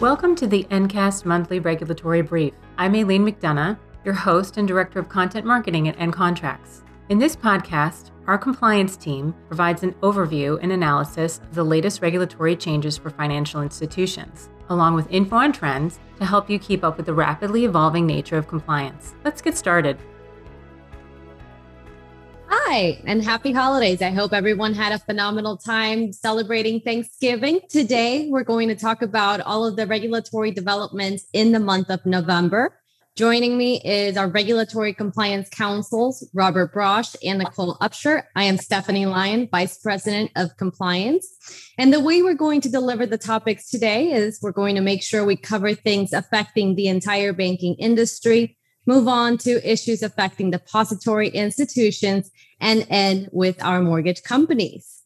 Welcome to the NCAST Monthly Regulatory Brief. I'm Aileen McDonough, your host and Director of Content Marketing at NContracts. In this podcast, our compliance team provides an overview and analysis of the latest regulatory changes for financial institutions, along with info on trends to help you keep up with the rapidly evolving nature of compliance. Let's get started. Hi, and happy holidays. I hope everyone had a phenomenal time celebrating Thanksgiving. Today, we're going to talk about all of the regulatory developments in the month of November. Joining me is our regulatory compliance counsels, Robert Brosh and Nicole Upshur. I am Stephanie Lyon, Vice President of Compliance. And the way we're going to deliver the topics today is we're going to make sure we cover things affecting the entire banking industry, move on to issues affecting depository institutions, and end with our mortgage companies.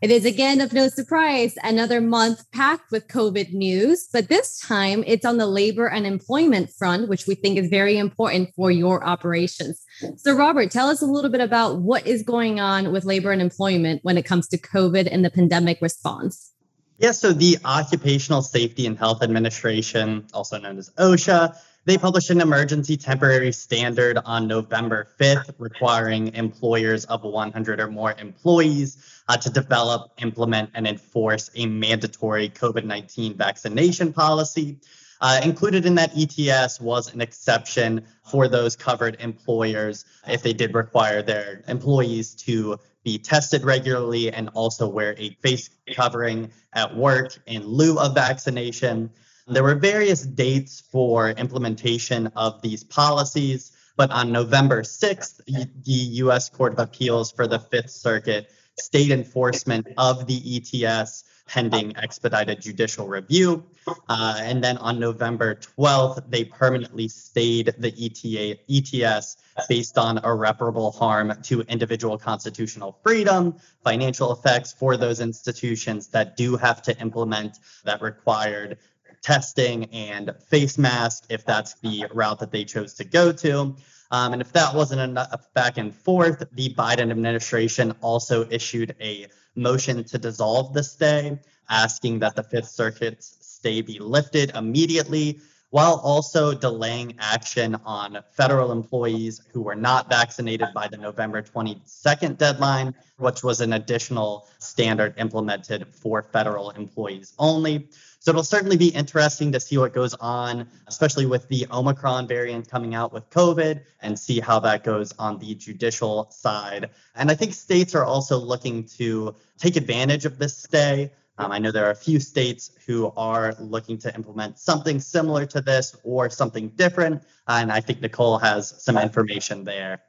It is again of no surprise another month packed with COVID news, but this time it's on the labor and employment front, which we think is very important for your operations. So, Robert, tell us a little bit about what is going on with labor and employment when it comes to COVID and the pandemic response. Yeah, so the Occupational Safety and Health Administration, also known as OSHA, they published an emergency temporary standard on November 5th, requiring employers of 100 or more employees uh, to develop, implement, and enforce a mandatory COVID 19 vaccination policy. Uh, included in that ETS was an exception for those covered employers if they did require their employees to be tested regularly and also wear a face covering at work in lieu of vaccination. There were various dates for implementation of these policies, but on November 6th, the U.S. Court of Appeals for the Fifth Circuit state enforcement of the ETS pending expedited judicial review. Uh, and then on November 12th, they permanently stayed the ETA, ETS based on irreparable harm to individual constitutional freedom, financial effects for those institutions that do have to implement that required testing and face mask if that's the route that they chose to go to. Um, and if that wasn't enough back and forth, the Biden administration also issued a motion to dissolve the stay, asking that the Fifth Circuit's stay be lifted immediately, while also delaying action on federal employees who were not vaccinated by the November 22nd deadline, which was an additional standard implemented for federal employees only. So it'll certainly be interesting to see what goes on, especially with the Omicron variant coming out with COVID and see how that goes on the judicial side. And I think states are also looking to take advantage of this stay. Um, I know there are a few states who are looking to implement something similar to this or something different. And I think Nicole has some information there.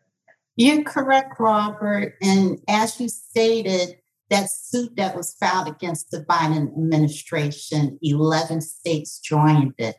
You're correct, Robert. And as you stated, that suit that was filed against the Biden administration, 11 states joined it.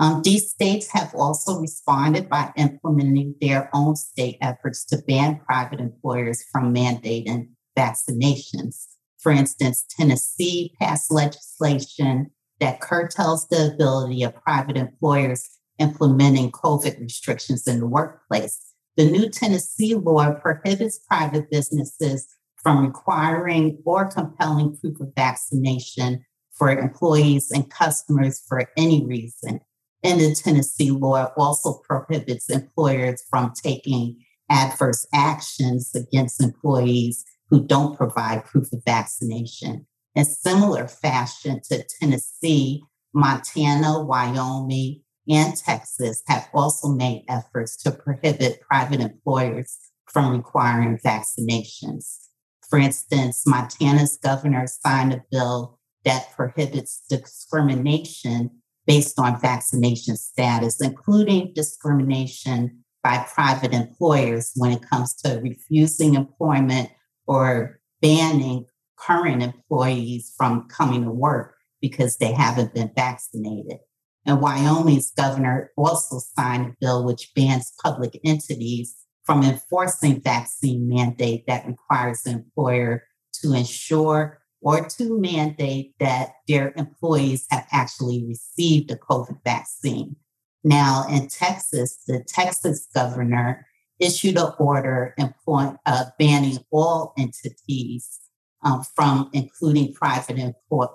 Um, these states have also responded by implementing their own state efforts to ban private employers from mandating vaccinations. For instance, Tennessee passed legislation that curtails the ability of private employers implementing COVID restrictions in the workplace. The new Tennessee law prohibits private businesses from requiring or compelling proof of vaccination for employees and customers for any reason. And the Tennessee law also prohibits employers from taking adverse actions against employees who don't provide proof of vaccination. In similar fashion to Tennessee, Montana, Wyoming, and Texas have also made efforts to prohibit private employers from requiring vaccinations. For instance, Montana's governor signed a bill that prohibits discrimination based on vaccination status, including discrimination by private employers when it comes to refusing employment or banning current employees from coming to work because they haven't been vaccinated. And Wyoming's governor also signed a bill which bans public entities from enforcing vaccine mandate that requires the employer to ensure or to mandate that their employees have actually received a COVID vaccine. Now, in Texas, the Texas governor issued an order employ, uh, banning all entities um, from including private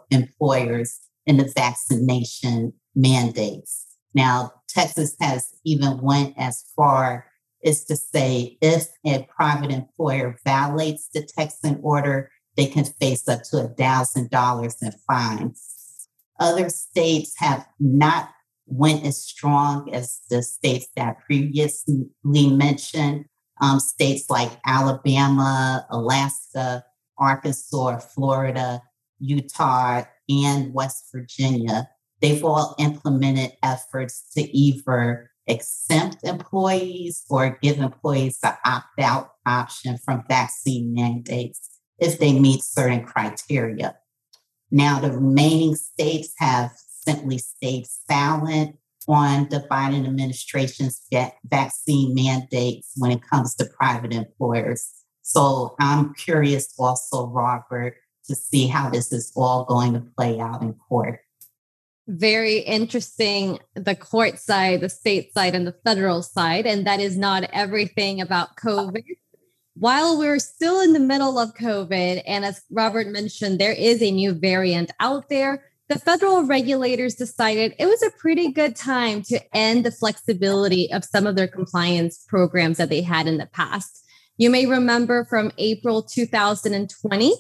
employers in the vaccination mandates. Now, Texas has even went as far as to say if a private employer violates the Texan order, they can face up to a thousand dollars in fines. Other states have not went as strong as the states that previously mentioned. Um, states like Alabama, Alaska, Arkansas, Florida, Utah, and West Virginia. They've all implemented efforts to either exempt employees or give employees the opt out option from vaccine mandates if they meet certain criteria. Now, the remaining states have simply stayed silent on the Biden administration's vaccine mandates when it comes to private employers. So I'm curious also, Robert, to see how this is all going to play out in court. Very interesting, the court side, the state side, and the federal side. And that is not everything about COVID. While we're still in the middle of COVID, and as Robert mentioned, there is a new variant out there the federal regulators decided it was a pretty good time to end the flexibility of some of their compliance programs that they had in the past. You may remember from April 2020,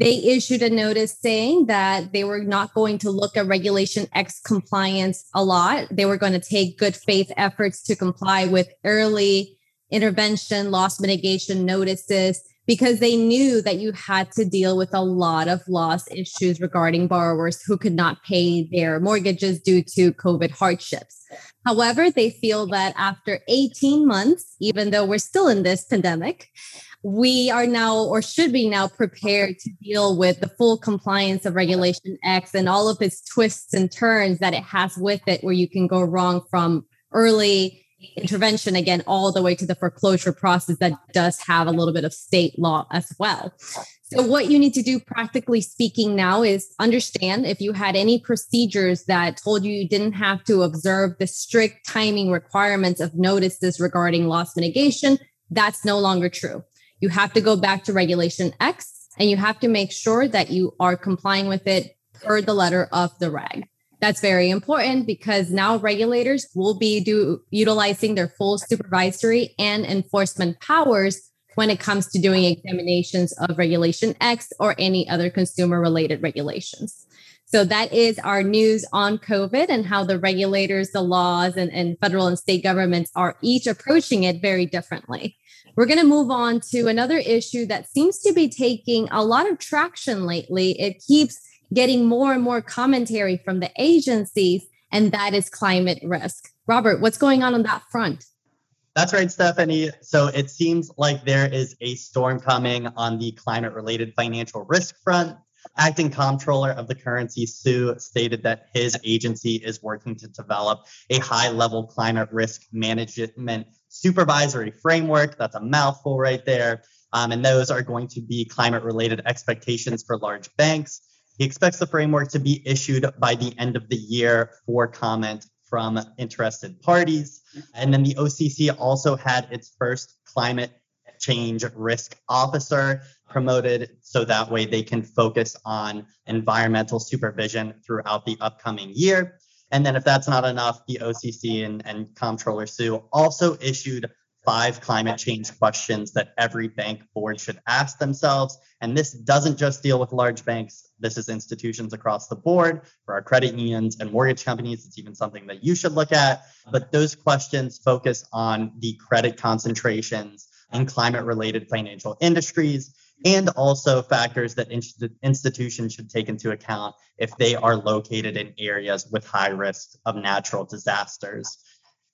they issued a notice saying that they were not going to look at Regulation X compliance a lot. They were going to take good faith efforts to comply with early intervention, loss mitigation notices, because they knew that you had to deal with a lot of loss issues regarding borrowers who could not pay their mortgages due to COVID hardships. However, they feel that after 18 months, even though we're still in this pandemic, we are now or should be now prepared to deal with the full compliance of regulation X and all of its twists and turns that it has with it, where you can go wrong from early intervention again all the way to the foreclosure process that does have a little bit of state law as well. So what you need to do practically speaking now is understand if you had any procedures that told you you didn't have to observe the strict timing requirements of notices regarding loss mitigation that's no longer true you have to go back to regulation x and you have to make sure that you are complying with it per the letter of the reg that's very important because now regulators will be do, utilizing their full supervisory and enforcement powers when it comes to doing examinations of Regulation X or any other consumer related regulations. So that is our news on COVID and how the regulators, the laws, and, and federal and state governments are each approaching it very differently. We're going to move on to another issue that seems to be taking a lot of traction lately. It keeps getting more and more commentary from the agencies, and that is climate risk. Robert, what's going on on that front? That's right, Stephanie. So it seems like there is a storm coming on the climate related financial risk front. Acting comptroller of the currency, Hsu, stated that his agency is working to develop a high level climate risk management supervisory framework. That's a mouthful right there. Um, and those are going to be climate related expectations for large banks. He expects the framework to be issued by the end of the year for comment from interested parties. And then the OCC also had its first climate change risk officer promoted so that way they can focus on environmental supervision throughout the upcoming year. And then if that's not enough, the OCC and, and Comptroller Hsu also issued five climate change questions that every bank board should ask themselves. And this doesn't just deal with large banks, this is institutions across the board for our credit unions and mortgage companies. It's even something that you should look at. But those questions focus on the credit concentrations in climate related financial industries and also factors that institutions should take into account if they are located in areas with high risk of natural disasters.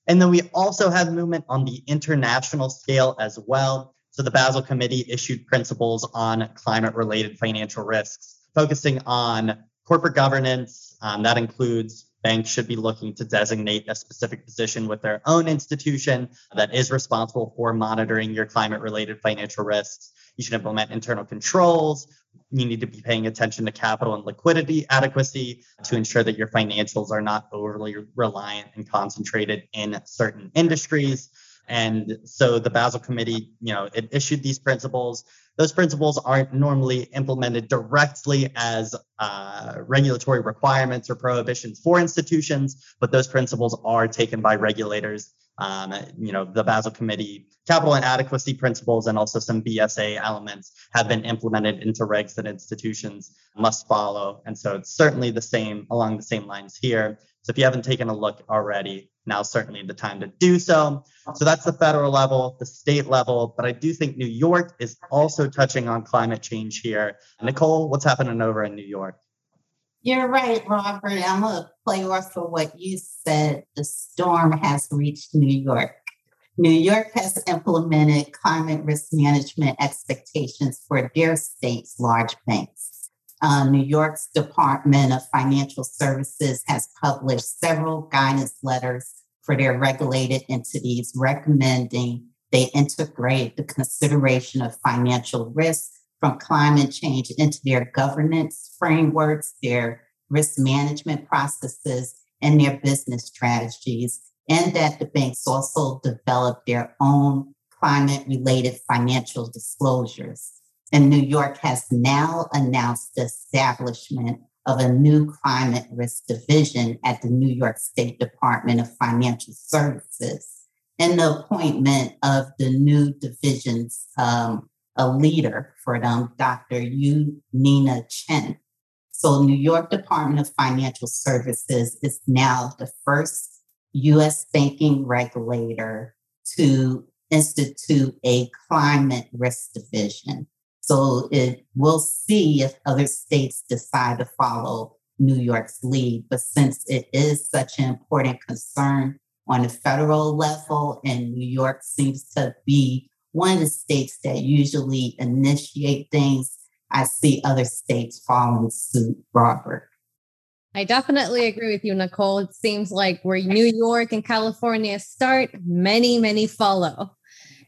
And then we also have movement on the international scale as well. So the Basel Committee issued principles on climate related financial risks, focusing on corporate governance. Um, that includes banks should be looking to designate a specific position with their own institution that is responsible for monitoring your climate related financial risks. You should implement internal controls, you need to be paying attention to capital and liquidity adequacy to ensure that your financials are not overly reliant and concentrated in certain industries. And so the Basel Committee, you know, it issued these principles. Those principles aren't normally implemented directly as uh, regulatory requirements or prohibitions for institutions, but those principles are taken by regulators. Um, you know, the Basel Committee capital and adequacy principles and also some BSA elements have been implemented into regs that institutions must follow. And so it's certainly the same along the same lines here. So if you haven't taken a look already, now's certainly the time to do so. So that's the federal level, the state level, but I do think New York is also touching on climate change here. Nicole, what's happening over in New York? You're right, Robert. I'm going to play off of what you said. The storm has reached New York. New York has implemented climate risk management expectations for their state's large banks. Uh, New York's Department of Financial Services has published several guidance letters for their regulated entities recommending they integrate the consideration of financial risk from climate change into their governance frameworks, their risk management processes, and their business strategies, and that the banks also develop their own climate related financial disclosures and New York has now announced the establishment of a new climate risk division at the New York State Department of Financial Services and the appointment of the new division's um, a leader for them, Dr. Yue Nina Chen. So New York Department of Financial Services is now the first U.S. banking regulator to institute a climate risk division. So it we'll see if other states decide to follow New York's lead. But since it is such an important concern on a federal level, and New York seems to be one of the states that usually initiate things, I see other states following suit, Robert. I definitely agree with you, Nicole. It seems like where New York and California start, many, many follow.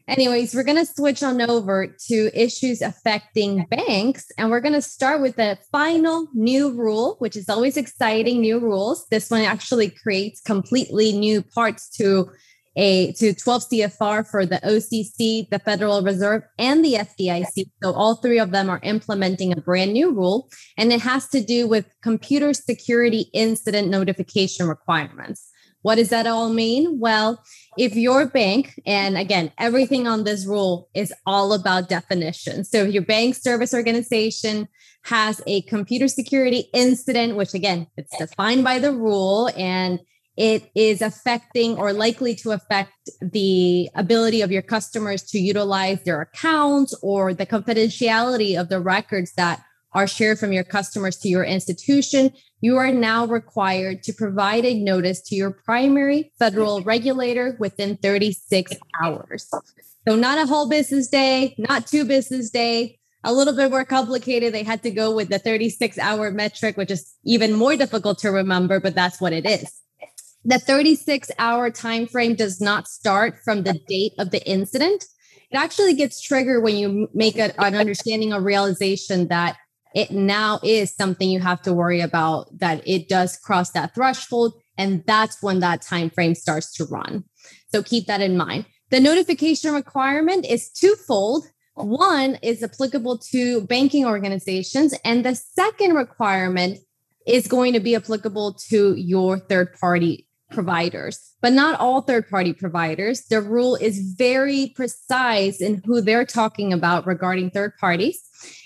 Anyways, we're going to switch on over to issues affecting banks. And we're going to start with the final new rule, which is always exciting new rules. This one actually creates completely new parts to a to 12 CFR for the OCC, the Federal Reserve, and the FDIC. So all three of them are implementing a brand new rule, and it has to do with computer security incident notification requirements. What does that all mean? Well, if your bank, and again, everything on this rule is all about definition. So if your bank service organization has a computer security incident, which again, it's defined by the rule and it is affecting or likely to affect the ability of your customers to utilize their accounts or the confidentiality of the records that are shared from your customers to your institution, you are now required to provide a notice to your primary federal regulator within 36 hours. So, not a whole business day, not two business day, a little bit more complicated. They had to go with the 36 hour metric, which is even more difficult to remember, but that's what it is. The 36 hour time frame does not start from the date of the incident. It actually gets triggered when you make a, an understanding or realization that it now is something you have to worry about that it does cross that threshold and that's when that time frame starts to run. So keep that in mind. The notification requirement is twofold. One is applicable to banking organizations and the second requirement is going to be applicable to your third party providers, but not all third party providers. The rule is very precise in who they're talking about regarding third parties.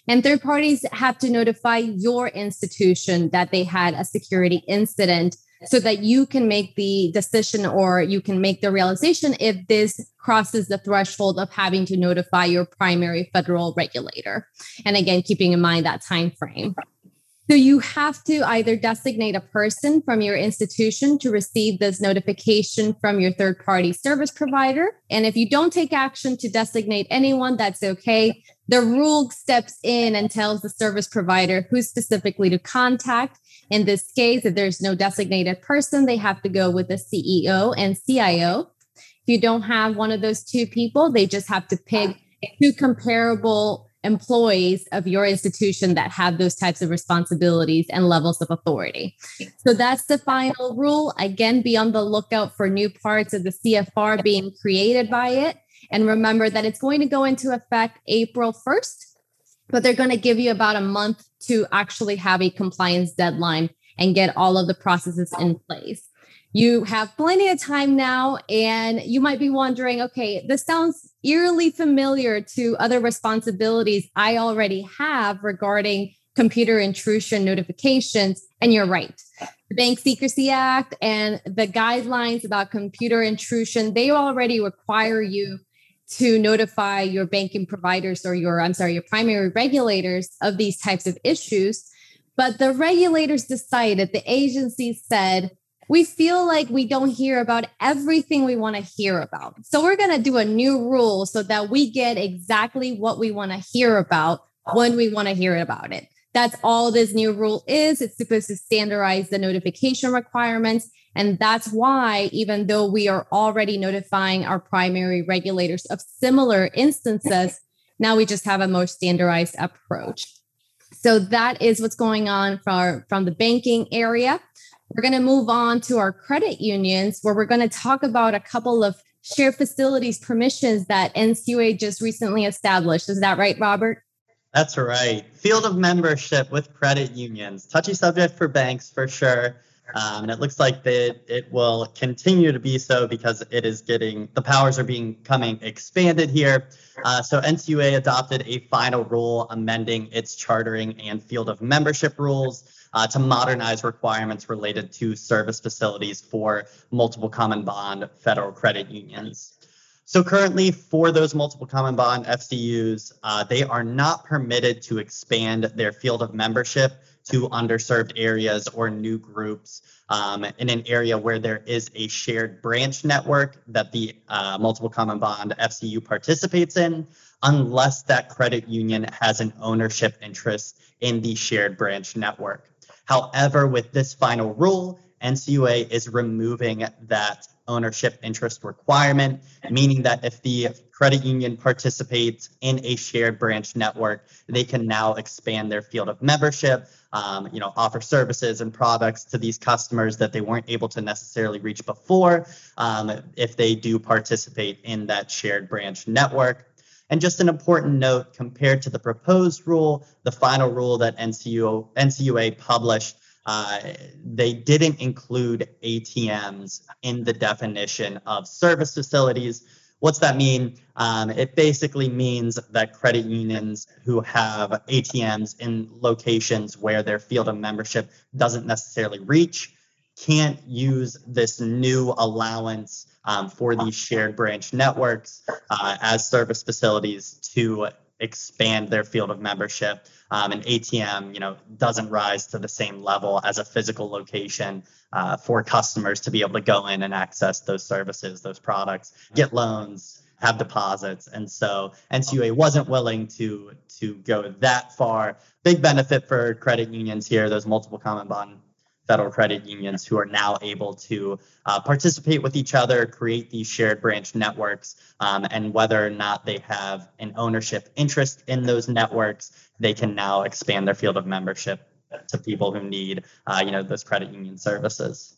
And third parties have to notify your institution that they had a security incident so that you can make the decision or you can make the realization if this crosses the threshold of having to notify your primary federal regulator. And again, keeping in mind that time frame. So you have to either designate a person from your institution to receive this notification from your third party service provider. And if you don't take action to designate anyone, that's okay. The rule steps in and tells the service provider who specifically to contact. In this case, if there's no designated person, they have to go with the CEO and CIO. If you don't have one of those two people, they just have to pick two comparable employees of your institution that have those types of responsibilities and levels of authority. So that's the final rule. Again, be on the lookout for new parts of the CFR being created by it. And remember that it's going to go into effect April 1st. but they're going to give you about a month to actually have a compliance deadline and get all of the processes in place. You have plenty of time now, and you might be wondering okay, this sounds eerily familiar to other responsibilities I already have regarding computer intrusion notifications. And you're right. The Bank Secrecy Act and the guidelines about computer intrusion, they already require you to notify your banking providers or your, I'm sorry, your primary regulators of these types of issues. But the regulators decided, the agency said, we feel like we don't hear about everything we want to hear about. So we're going to do a new rule so that we get exactly what we want to hear about when we want to hear about it. That's all this new rule is. It's supposed to standardize the notification requirements. And that's why, even though we are already notifying our primary regulators of similar instances, now we just have a more standardized approach. So that is what's going on for, from the banking area. We're going to move on to our credit unions, where we're going to talk about a couple of shared facilities permissions that NCUA just recently established. Is that right, Robert? That's right. Field of membership with credit unions. Touchy subject for banks for sure. Um, and it looks like that it will continue to be so because it is getting the powers are being coming expanded here. Uh, so NCUA adopted a final rule amending its chartering and field of membership rules uh, to modernize requirements related to service facilities for multiple common bond federal credit unions. So currently, for those multiple common bond FCUs, uh, they are not permitted to expand their field of membership to underserved areas or new groups um, in an area where there is a shared branch network that the uh, multiple common bond FCU participates in, unless that credit union has an ownership interest in the shared branch network. However, with this final rule, NCUA is removing that ownership interest requirement, meaning that if the credit union participates in a shared branch network, they can now expand their field of membership, um, you know, offer services and products to these customers that they weren't able to necessarily reach before um, if they do participate in that shared branch network. And just an important note compared to the proposed rule, the final rule that NCU, NCUA published, uh, they didn't include ATMs in the definition of service facilities. What's that mean? Um, it basically means that credit unions who have ATMs in locations where their field of membership doesn't necessarily reach can't use this new allowance um, for these shared branch networks uh, as service facilities to expand their field of membership. Um, an ATM, you know, doesn't rise to the same level as a physical location uh, for customers to be able to go in and access those services, those products, get loans, have deposits, and so NCUA wasn't willing to to go that far. Big benefit for credit unions here. Those multiple common bond federal credit unions who are now able to uh, participate with each other, create these shared branch networks, um, and whether or not they have an ownership interest in those networks, they can now expand their field of membership to people who need, uh, you know, those credit union services.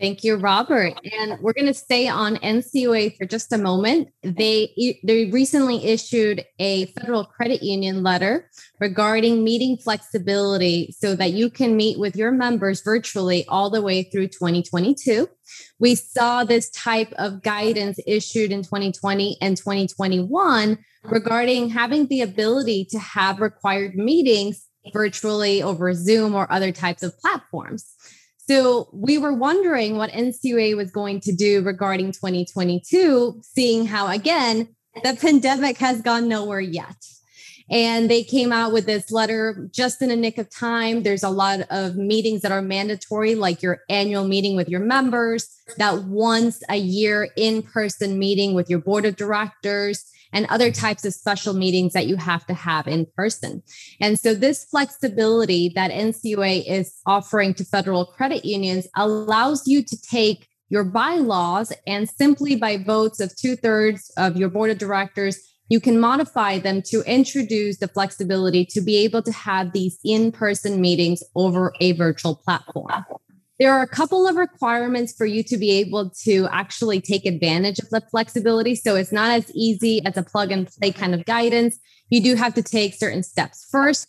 Thank you, Robert. And we're going to stay on NCUA for just a moment. They they recently issued a federal credit union letter regarding meeting flexibility so that you can meet with your members virtually all the way through 2022. We saw this type of guidance issued in 2020 and 2021 regarding having the ability to have required meetings virtually over Zoom or other types of platforms. So we were wondering what NCUA was going to do regarding 2022, seeing how, again, the pandemic has gone nowhere yet. And they came out with this letter just in a nick of time. There's a lot of meetings that are mandatory, like your annual meeting with your members, that once a year in person meeting with your board of directors, and other types of special meetings that you have to have in person. And so, this flexibility that NCUA is offering to federal credit unions allows you to take your bylaws and simply by votes of two thirds of your board of directors, you can modify them to introduce the flexibility to be able to have these in person meetings over a virtual platform. There are a couple of requirements for you to be able to actually take advantage of the flexibility. So it's not as easy as a plug and play kind of guidance. You do have to take certain steps. First,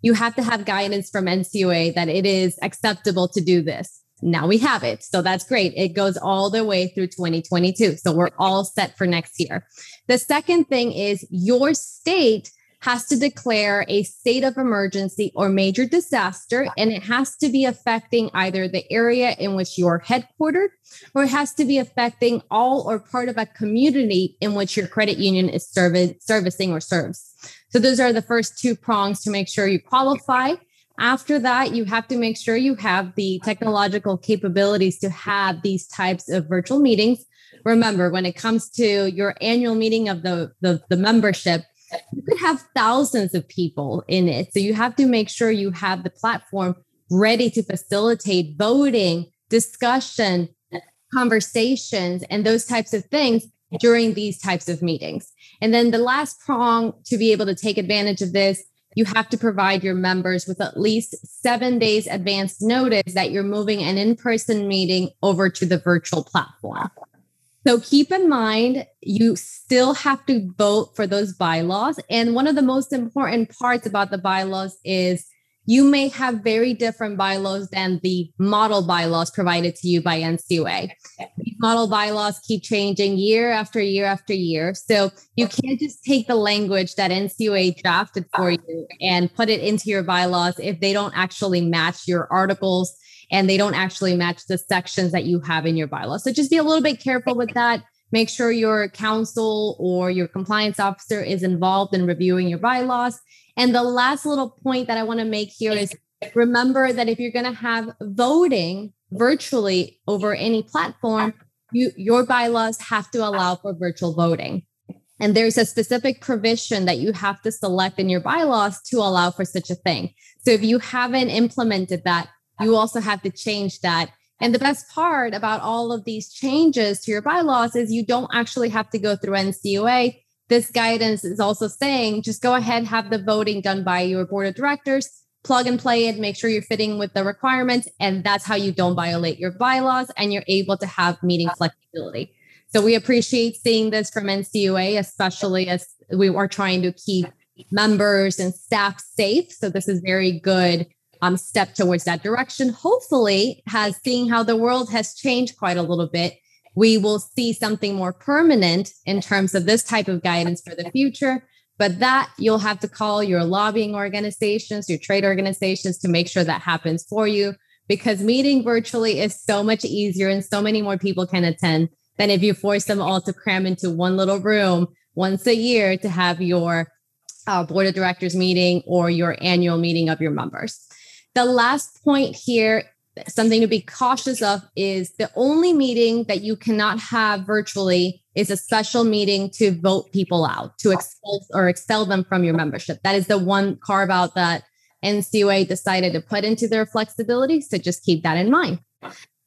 you have to have guidance from NCUA that it is acceptable to do this. Now we have it. So that's great. It goes all the way through 2022. So we're all set for next year. The second thing is your state has to declare a state of emergency or major disaster, and it has to be affecting either the area in which you're headquartered or it has to be affecting all or part of a community in which your credit union is serv- servicing or serves. So, those are the first two prongs to make sure you qualify. After that, you have to make sure you have the technological capabilities to have these types of virtual meetings. Remember, when it comes to your annual meeting of the, the, the membership, you could have thousands of people in it. So you have to make sure you have the platform ready to facilitate voting, discussion, conversations, and those types of things during these types of meetings. And then the last prong to be able to take advantage of this, you have to provide your members with at least seven days advance notice that you're moving an in person meeting over to the virtual platform. So keep in mind, you still have to vote for those bylaws. And one of the most important parts about the bylaws is you may have very different bylaws than the model bylaws provided to you by NCUA. These model bylaws keep changing year after year after year. So you can't just take the language that NCUA drafted for you and put it into your bylaws if they don't actually match your articles and they don't actually match the sections that you have in your bylaws. So just be a little bit careful with that. Make sure your counsel or your compliance officer is involved in reviewing your bylaws. And the last little point that I want to make here is remember that if you're going to have voting virtually over any platform, you, your bylaws have to allow for virtual voting. And there's a specific provision that you have to select in your bylaws to allow for such a thing. So if you haven't implemented that, you also have to change that. And the best part about all of these changes to your bylaws is you don't actually have to go through NCUA. This guidance is also saying just go ahead, have the voting done by your board of directors, plug and play it, make sure you're fitting with the requirements. And that's how you don't violate your bylaws and you're able to have meeting flexibility. So we appreciate seeing this from NCUA, especially as we are trying to keep members and staff safe. So this is very good um, step towards that direction. Hopefully, has seeing how the world has changed quite a little bit, we will see something more permanent in terms of this type of guidance for the future. But that you'll have to call your lobbying organizations, your trade organizations to make sure that happens for you because meeting virtually is so much easier and so many more people can attend than if you force them all to cram into one little room once a year to have your uh, board of directors meeting or your annual meeting of your members. The last point here, something to be cautious of, is the only meeting that you cannot have virtually is a special meeting to vote people out, to expel or expel them from your membership. That is the one carve out that NCUA decided to put into their flexibility. So just keep that in mind.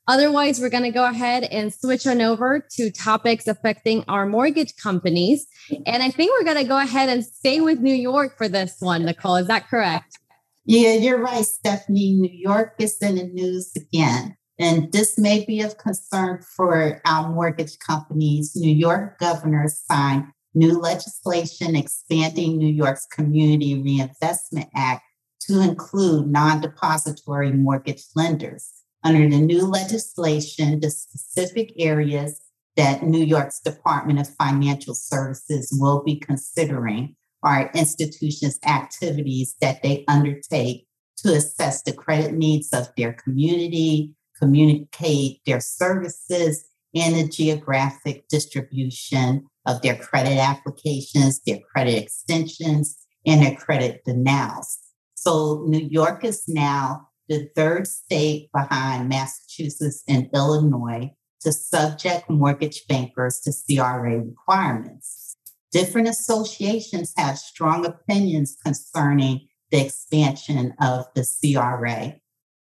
Otherwise, we're going to go ahead and switch on over to topics affecting our mortgage companies. And I think we're going to go ahead and stay with New York for this one, Nicole. Is that correct? Yeah, you're right, Stephanie. New York is in the news again. And this may be of concern for our mortgage companies. New York governor signed new legislation expanding New York's Community Reinvestment Act to include non depository mortgage lenders. Under the new legislation, the specific areas that New York's Department of Financial Services will be considering are institutions' activities that they undertake to assess the credit needs of their community, communicate their services, and the geographic distribution of their credit applications, their credit extensions, and their credit denials. So, New York is now the third state behind Massachusetts and Illinois to subject mortgage bankers to CRA requirements. Different associations have strong opinions concerning the expansion of the CRA.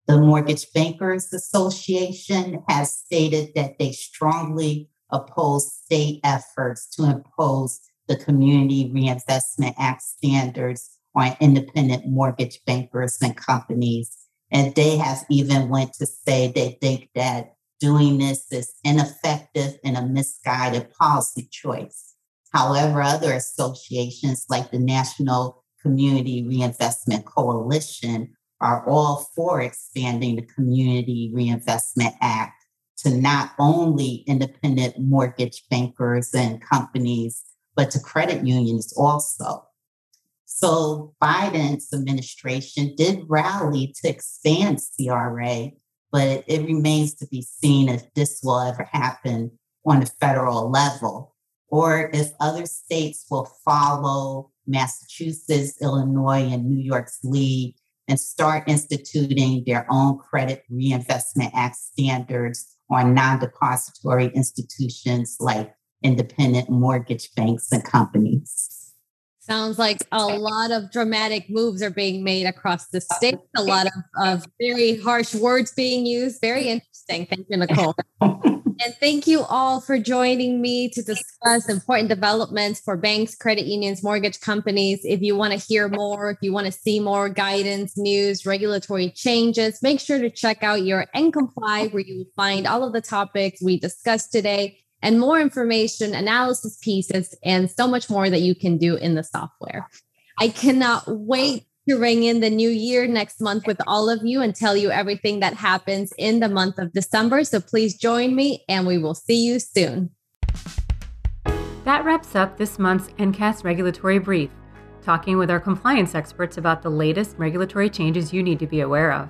The Mortgage Bankers Association has stated that they strongly oppose state efforts to impose the Community Reinvestment Act standards on independent mortgage bankers and companies. And they have even went to say they think that doing this is ineffective and a misguided policy choice. However, other associations like the National Community Reinvestment Coalition are all for expanding the Community Reinvestment Act to not only independent mortgage bankers and companies, but to credit unions also. So Biden's administration did rally to expand CRA, but it remains to be seen if this will ever happen on a federal level or if other states will follow Massachusetts, Illinois, and New York's lead and start instituting their own Credit Reinvestment Act standards on non depository institutions like independent mortgage banks and companies. Sounds like a lot of dramatic moves are being made across the state, a lot of, of very harsh words being used. Very interesting. Thank you, Nicole. and thank you all for joining me to discuss important developments for banks, credit unions, mortgage companies. If you want to hear more, if you want to see more guidance, news, regulatory changes, make sure to check out your NComply, where you will find all of the topics we discussed today and more information, analysis pieces, and so much more that you can do in the software. I cannot wait to ring in the new year next month with all of you and tell you everything that happens in the month of December. So please join me and we will see you soon. That wraps up this month's NCAST regulatory brief, talking with our compliance experts about the latest regulatory changes you need to be aware of.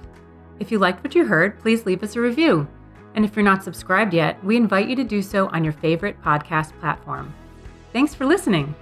If you liked what you heard, please leave us a review. And if you're not subscribed yet, we invite you to do so on your favorite podcast platform. Thanks for listening.